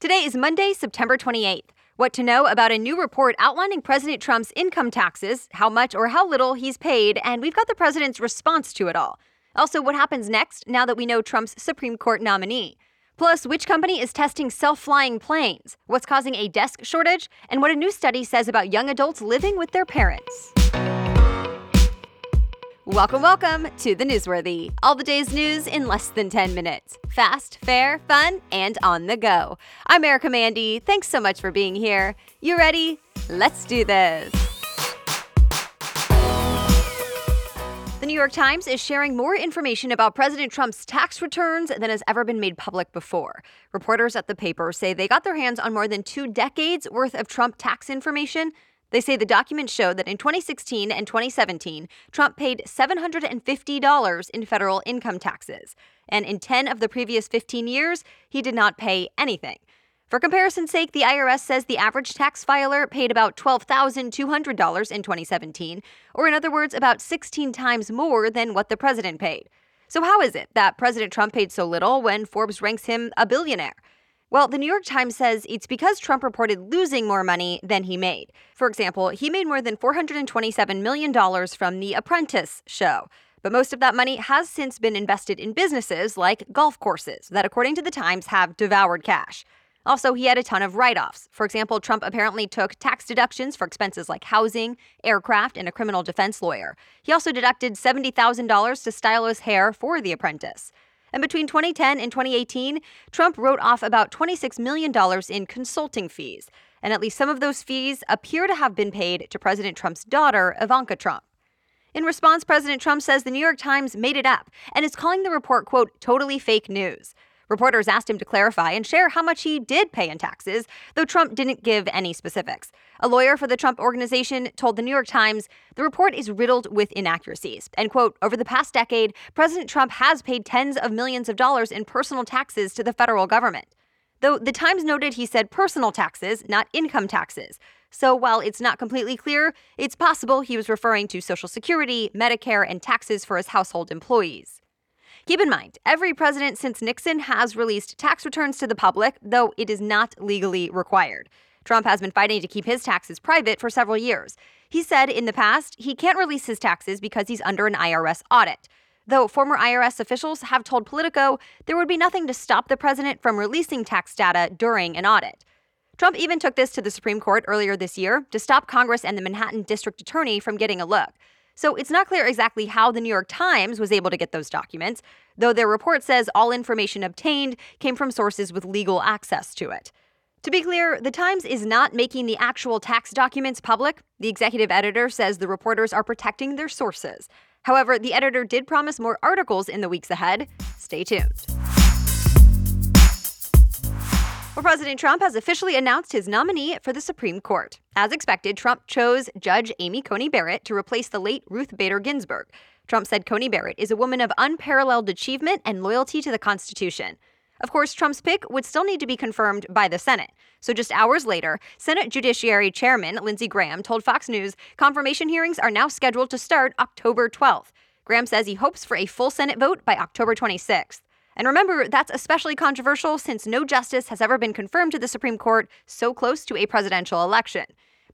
Today is Monday, September 28th. What to know about a new report outlining President Trump's income taxes, how much or how little he's paid, and we've got the president's response to it all. Also, what happens next now that we know Trump's Supreme Court nominee. Plus, which company is testing self flying planes, what's causing a desk shortage, and what a new study says about young adults living with their parents. Welcome, welcome to the Newsworthy. All the day's news in less than 10 minutes. Fast, fair, fun, and on the go. I'm Erica Mandy. Thanks so much for being here. You ready? Let's do this. The New York Times is sharing more information about President Trump's tax returns than has ever been made public before. Reporters at the paper say they got their hands on more than two decades worth of Trump tax information they say the documents show that in 2016 and 2017, Trump paid $750 in federal income taxes. And in 10 of the previous 15 years, he did not pay anything. For comparison's sake, the IRS says the average tax filer paid about $12,200 in 2017, or in other words, about 16 times more than what the president paid. So, how is it that President Trump paid so little when Forbes ranks him a billionaire? Well, the New York Times says it's because Trump reported losing more money than he made. For example, he made more than $427 million from The Apprentice show. But most of that money has since been invested in businesses like golf courses that, according to the Times, have devoured cash. Also, he had a ton of write offs. For example, Trump apparently took tax deductions for expenses like housing, aircraft, and a criminal defense lawyer. He also deducted $70,000 to style his hair for The Apprentice. And between 2010 and 2018, Trump wrote off about $26 million in consulting fees. And at least some of those fees appear to have been paid to President Trump's daughter, Ivanka Trump. In response, President Trump says the New York Times made it up and is calling the report, quote, totally fake news. Reporters asked him to clarify and share how much he did pay in taxes, though Trump didn't give any specifics. A lawyer for the Trump organization told the New York Times the report is riddled with inaccuracies. And, quote, over the past decade, President Trump has paid tens of millions of dollars in personal taxes to the federal government. Though the Times noted he said personal taxes, not income taxes. So while it's not completely clear, it's possible he was referring to Social Security, Medicare, and taxes for his household employees. Keep in mind, every president since Nixon has released tax returns to the public, though it is not legally required. Trump has been fighting to keep his taxes private for several years. He said in the past he can't release his taxes because he's under an IRS audit. Though former IRS officials have told Politico there would be nothing to stop the president from releasing tax data during an audit. Trump even took this to the Supreme Court earlier this year to stop Congress and the Manhattan District Attorney from getting a look. So it's not clear exactly how the New York Times was able to get those documents, though their report says all information obtained came from sources with legal access to it. To be clear, the Times is not making the actual tax documents public. The executive editor says the reporters are protecting their sources. However, the editor did promise more articles in the weeks ahead. Stay tuned. Well, President Trump has officially announced his nominee for the Supreme Court. As expected, Trump chose Judge Amy Coney Barrett to replace the late Ruth Bader Ginsburg. Trump said Coney Barrett is a woman of unparalleled achievement and loyalty to the Constitution. Of course, Trump's pick would still need to be confirmed by the Senate. So just hours later, Senate Judiciary Chairman Lindsey Graham told Fox News confirmation hearings are now scheduled to start October 12th. Graham says he hopes for a full Senate vote by October 26th. And remember, that's especially controversial since no justice has ever been confirmed to the Supreme Court so close to a presidential election.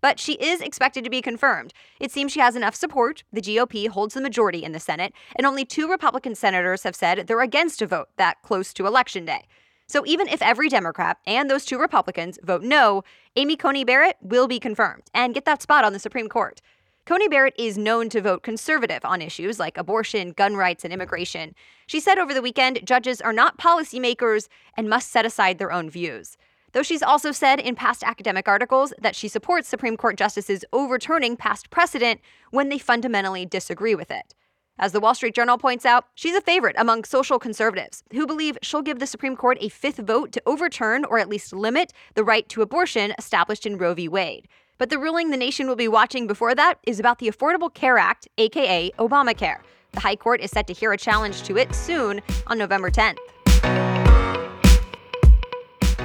But she is expected to be confirmed. It seems she has enough support. The GOP holds the majority in the Senate, and only two Republican senators have said they're against a vote that close to Election Day. So even if every Democrat and those two Republicans vote no, Amy Coney Barrett will be confirmed and get that spot on the Supreme Court. Coney Barrett is known to vote conservative on issues like abortion, gun rights, and immigration. She said over the weekend judges are not policymakers and must set aside their own views. Though she's also said in past academic articles that she supports Supreme Court justices overturning past precedent when they fundamentally disagree with it. As the Wall Street Journal points out, she's a favorite among social conservatives who believe she'll give the Supreme Court a fifth vote to overturn or at least limit the right to abortion established in Roe v. Wade. But the ruling the nation will be watching before that is about the Affordable Care Act, aka Obamacare. The High Court is set to hear a challenge to it soon on November 10th.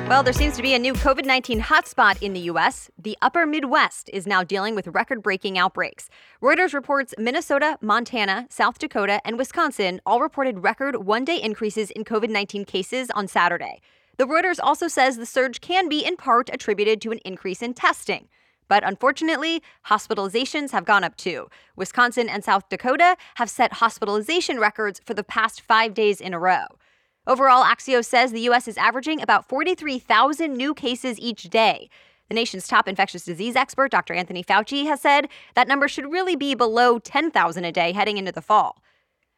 Well, there seems to be a new COVID 19 hotspot in the U.S. The upper Midwest is now dealing with record breaking outbreaks. Reuters reports Minnesota, Montana, South Dakota, and Wisconsin all reported record one day increases in COVID 19 cases on Saturday. The Reuters also says the surge can be in part attributed to an increase in testing. But unfortunately, hospitalizations have gone up too. Wisconsin and South Dakota have set hospitalization records for the past five days in a row. Overall, Axios says the U.S. is averaging about 43,000 new cases each day. The nation's top infectious disease expert, Dr. Anthony Fauci, has said that number should really be below 10,000 a day heading into the fall.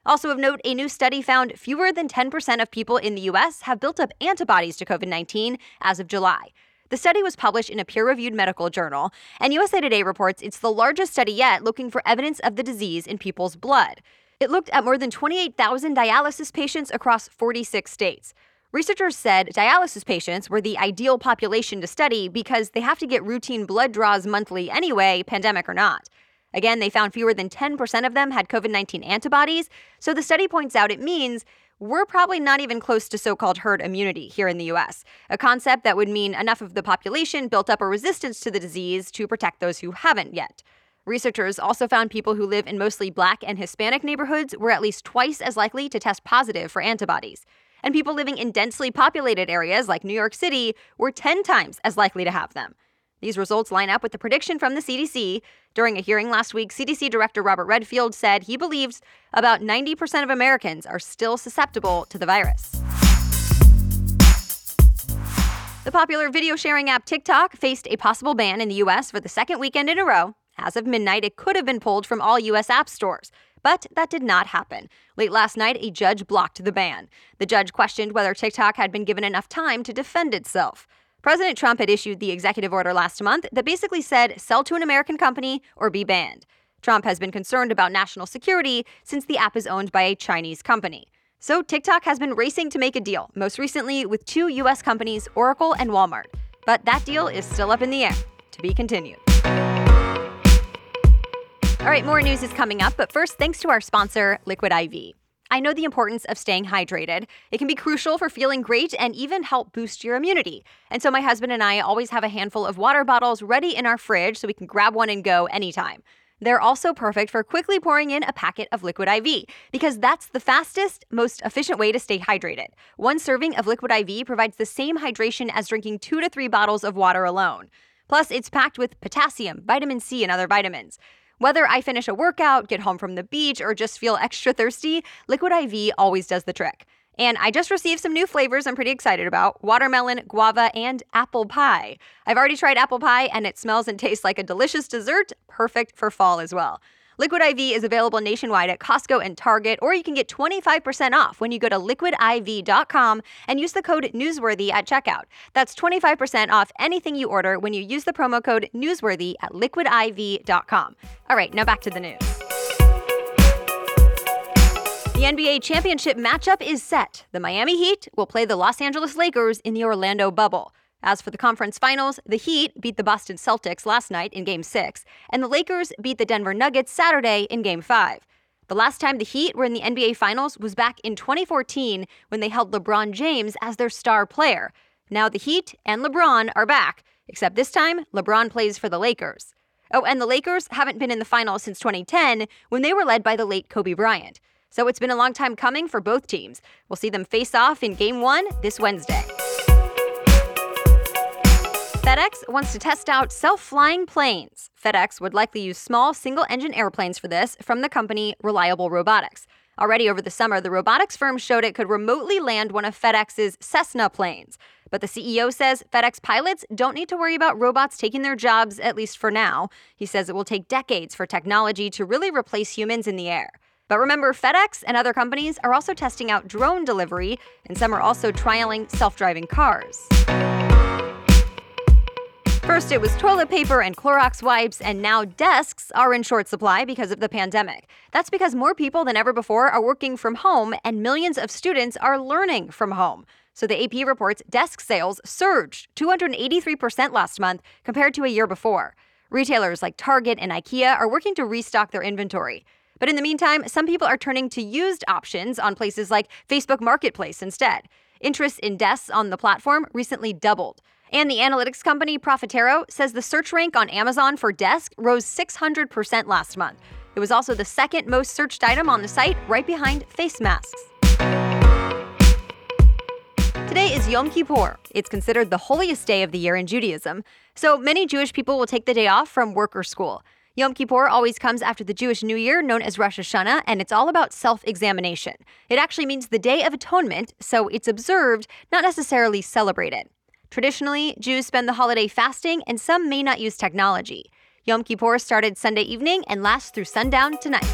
Also of note, a new study found fewer than 10% of people in the U.S. have built up antibodies to COVID 19 as of July. The study was published in a peer reviewed medical journal, and USA Today reports it's the largest study yet looking for evidence of the disease in people's blood. It looked at more than 28,000 dialysis patients across 46 states. Researchers said dialysis patients were the ideal population to study because they have to get routine blood draws monthly anyway, pandemic or not. Again, they found fewer than 10% of them had COVID 19 antibodies, so the study points out it means we're probably not even close to so called herd immunity here in the US, a concept that would mean enough of the population built up a resistance to the disease to protect those who haven't yet. Researchers also found people who live in mostly black and Hispanic neighborhoods were at least twice as likely to test positive for antibodies. And people living in densely populated areas like New York City were 10 times as likely to have them. These results line up with the prediction from the CDC. During a hearing last week, CDC Director Robert Redfield said he believes about 90% of Americans are still susceptible to the virus. The popular video sharing app TikTok faced a possible ban in the US for the second weekend in a row. As of midnight, it could have been pulled from all US app stores. But that did not happen. Late last night, a judge blocked the ban. The judge questioned whether TikTok had been given enough time to defend itself. President Trump had issued the executive order last month that basically said sell to an American company or be banned. Trump has been concerned about national security since the app is owned by a Chinese company. So TikTok has been racing to make a deal, most recently with two U.S. companies, Oracle and Walmart. But that deal is still up in the air. To be continued. All right, more news is coming up, but first, thanks to our sponsor, Liquid IV. I know the importance of staying hydrated. It can be crucial for feeling great and even help boost your immunity. And so my husband and I always have a handful of water bottles ready in our fridge so we can grab one and go anytime. They're also perfect for quickly pouring in a packet of Liquid IV because that's the fastest, most efficient way to stay hydrated. One serving of Liquid IV provides the same hydration as drinking two to three bottles of water alone. Plus, it's packed with potassium, vitamin C, and other vitamins. Whether I finish a workout, get home from the beach, or just feel extra thirsty, Liquid IV always does the trick. And I just received some new flavors I'm pretty excited about watermelon, guava, and apple pie. I've already tried apple pie, and it smells and tastes like a delicious dessert, perfect for fall as well. Liquid IV is available nationwide at Costco and Target, or you can get 25% off when you go to liquidiv.com and use the code Newsworthy at checkout. That's 25% off anything you order when you use the promo code Newsworthy at liquidiv.com. All right, now back to the news. The NBA championship matchup is set. The Miami Heat will play the Los Angeles Lakers in the Orlando bubble. As for the conference finals, the Heat beat the Boston Celtics last night in Game 6, and the Lakers beat the Denver Nuggets Saturday in Game 5. The last time the Heat were in the NBA Finals was back in 2014 when they held LeBron James as their star player. Now the Heat and LeBron are back, except this time LeBron plays for the Lakers. Oh, and the Lakers haven't been in the finals since 2010 when they were led by the late Kobe Bryant. So it's been a long time coming for both teams. We'll see them face off in Game 1 this Wednesday. FedEx wants to test out self flying planes. FedEx would likely use small single engine airplanes for this from the company Reliable Robotics. Already over the summer, the robotics firm showed it could remotely land one of FedEx's Cessna planes. But the CEO says FedEx pilots don't need to worry about robots taking their jobs, at least for now. He says it will take decades for technology to really replace humans in the air. But remember, FedEx and other companies are also testing out drone delivery, and some are also trialing self driving cars. First, it was toilet paper and Clorox wipes, and now desks are in short supply because of the pandemic. That's because more people than ever before are working from home, and millions of students are learning from home. So the AP reports desk sales surged 283% last month compared to a year before. Retailers like Target and IKEA are working to restock their inventory. But in the meantime, some people are turning to used options on places like Facebook Marketplace instead. Interest in desks on the platform recently doubled. And the analytics company Profitero says the search rank on Amazon for desk rose 600% last month. It was also the second most searched item on the site, right behind face masks. Today is Yom Kippur. It's considered the holiest day of the year in Judaism, so many Jewish people will take the day off from work or school. Yom Kippur always comes after the Jewish New Year, known as Rosh Hashanah, and it's all about self examination. It actually means the Day of Atonement, so it's observed, not necessarily celebrated. Traditionally, Jews spend the holiday fasting, and some may not use technology. Yom Kippur started Sunday evening and lasts through sundown tonight.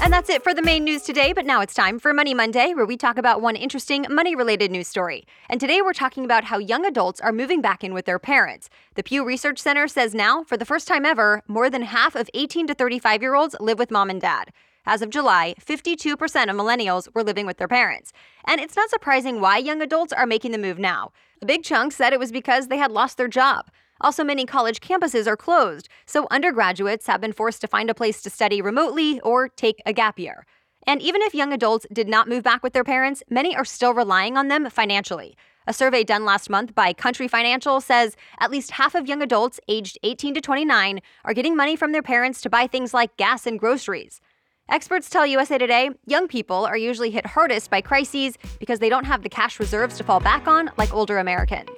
And that's it for the main news today, but now it's time for Money Monday, where we talk about one interesting money related news story. And today we're talking about how young adults are moving back in with their parents. The Pew Research Center says now, for the first time ever, more than half of 18 to 35 year olds live with mom and dad. As of July, 52% of millennials were living with their parents. And it's not surprising why young adults are making the move now. A big chunk said it was because they had lost their job. Also, many college campuses are closed, so undergraduates have been forced to find a place to study remotely or take a gap year. And even if young adults did not move back with their parents, many are still relying on them financially. A survey done last month by Country Financial says at least half of young adults aged 18 to 29 are getting money from their parents to buy things like gas and groceries. Experts tell USA Today young people are usually hit hardest by crises because they don't have the cash reserves to fall back on like older Americans.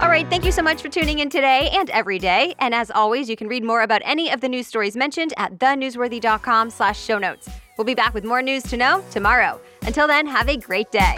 All right, thank you so much for tuning in today and every day. And as always, you can read more about any of the news stories mentioned at thenewsworthy.com slash show notes. We'll be back with more news to know tomorrow. Until then, have a great day.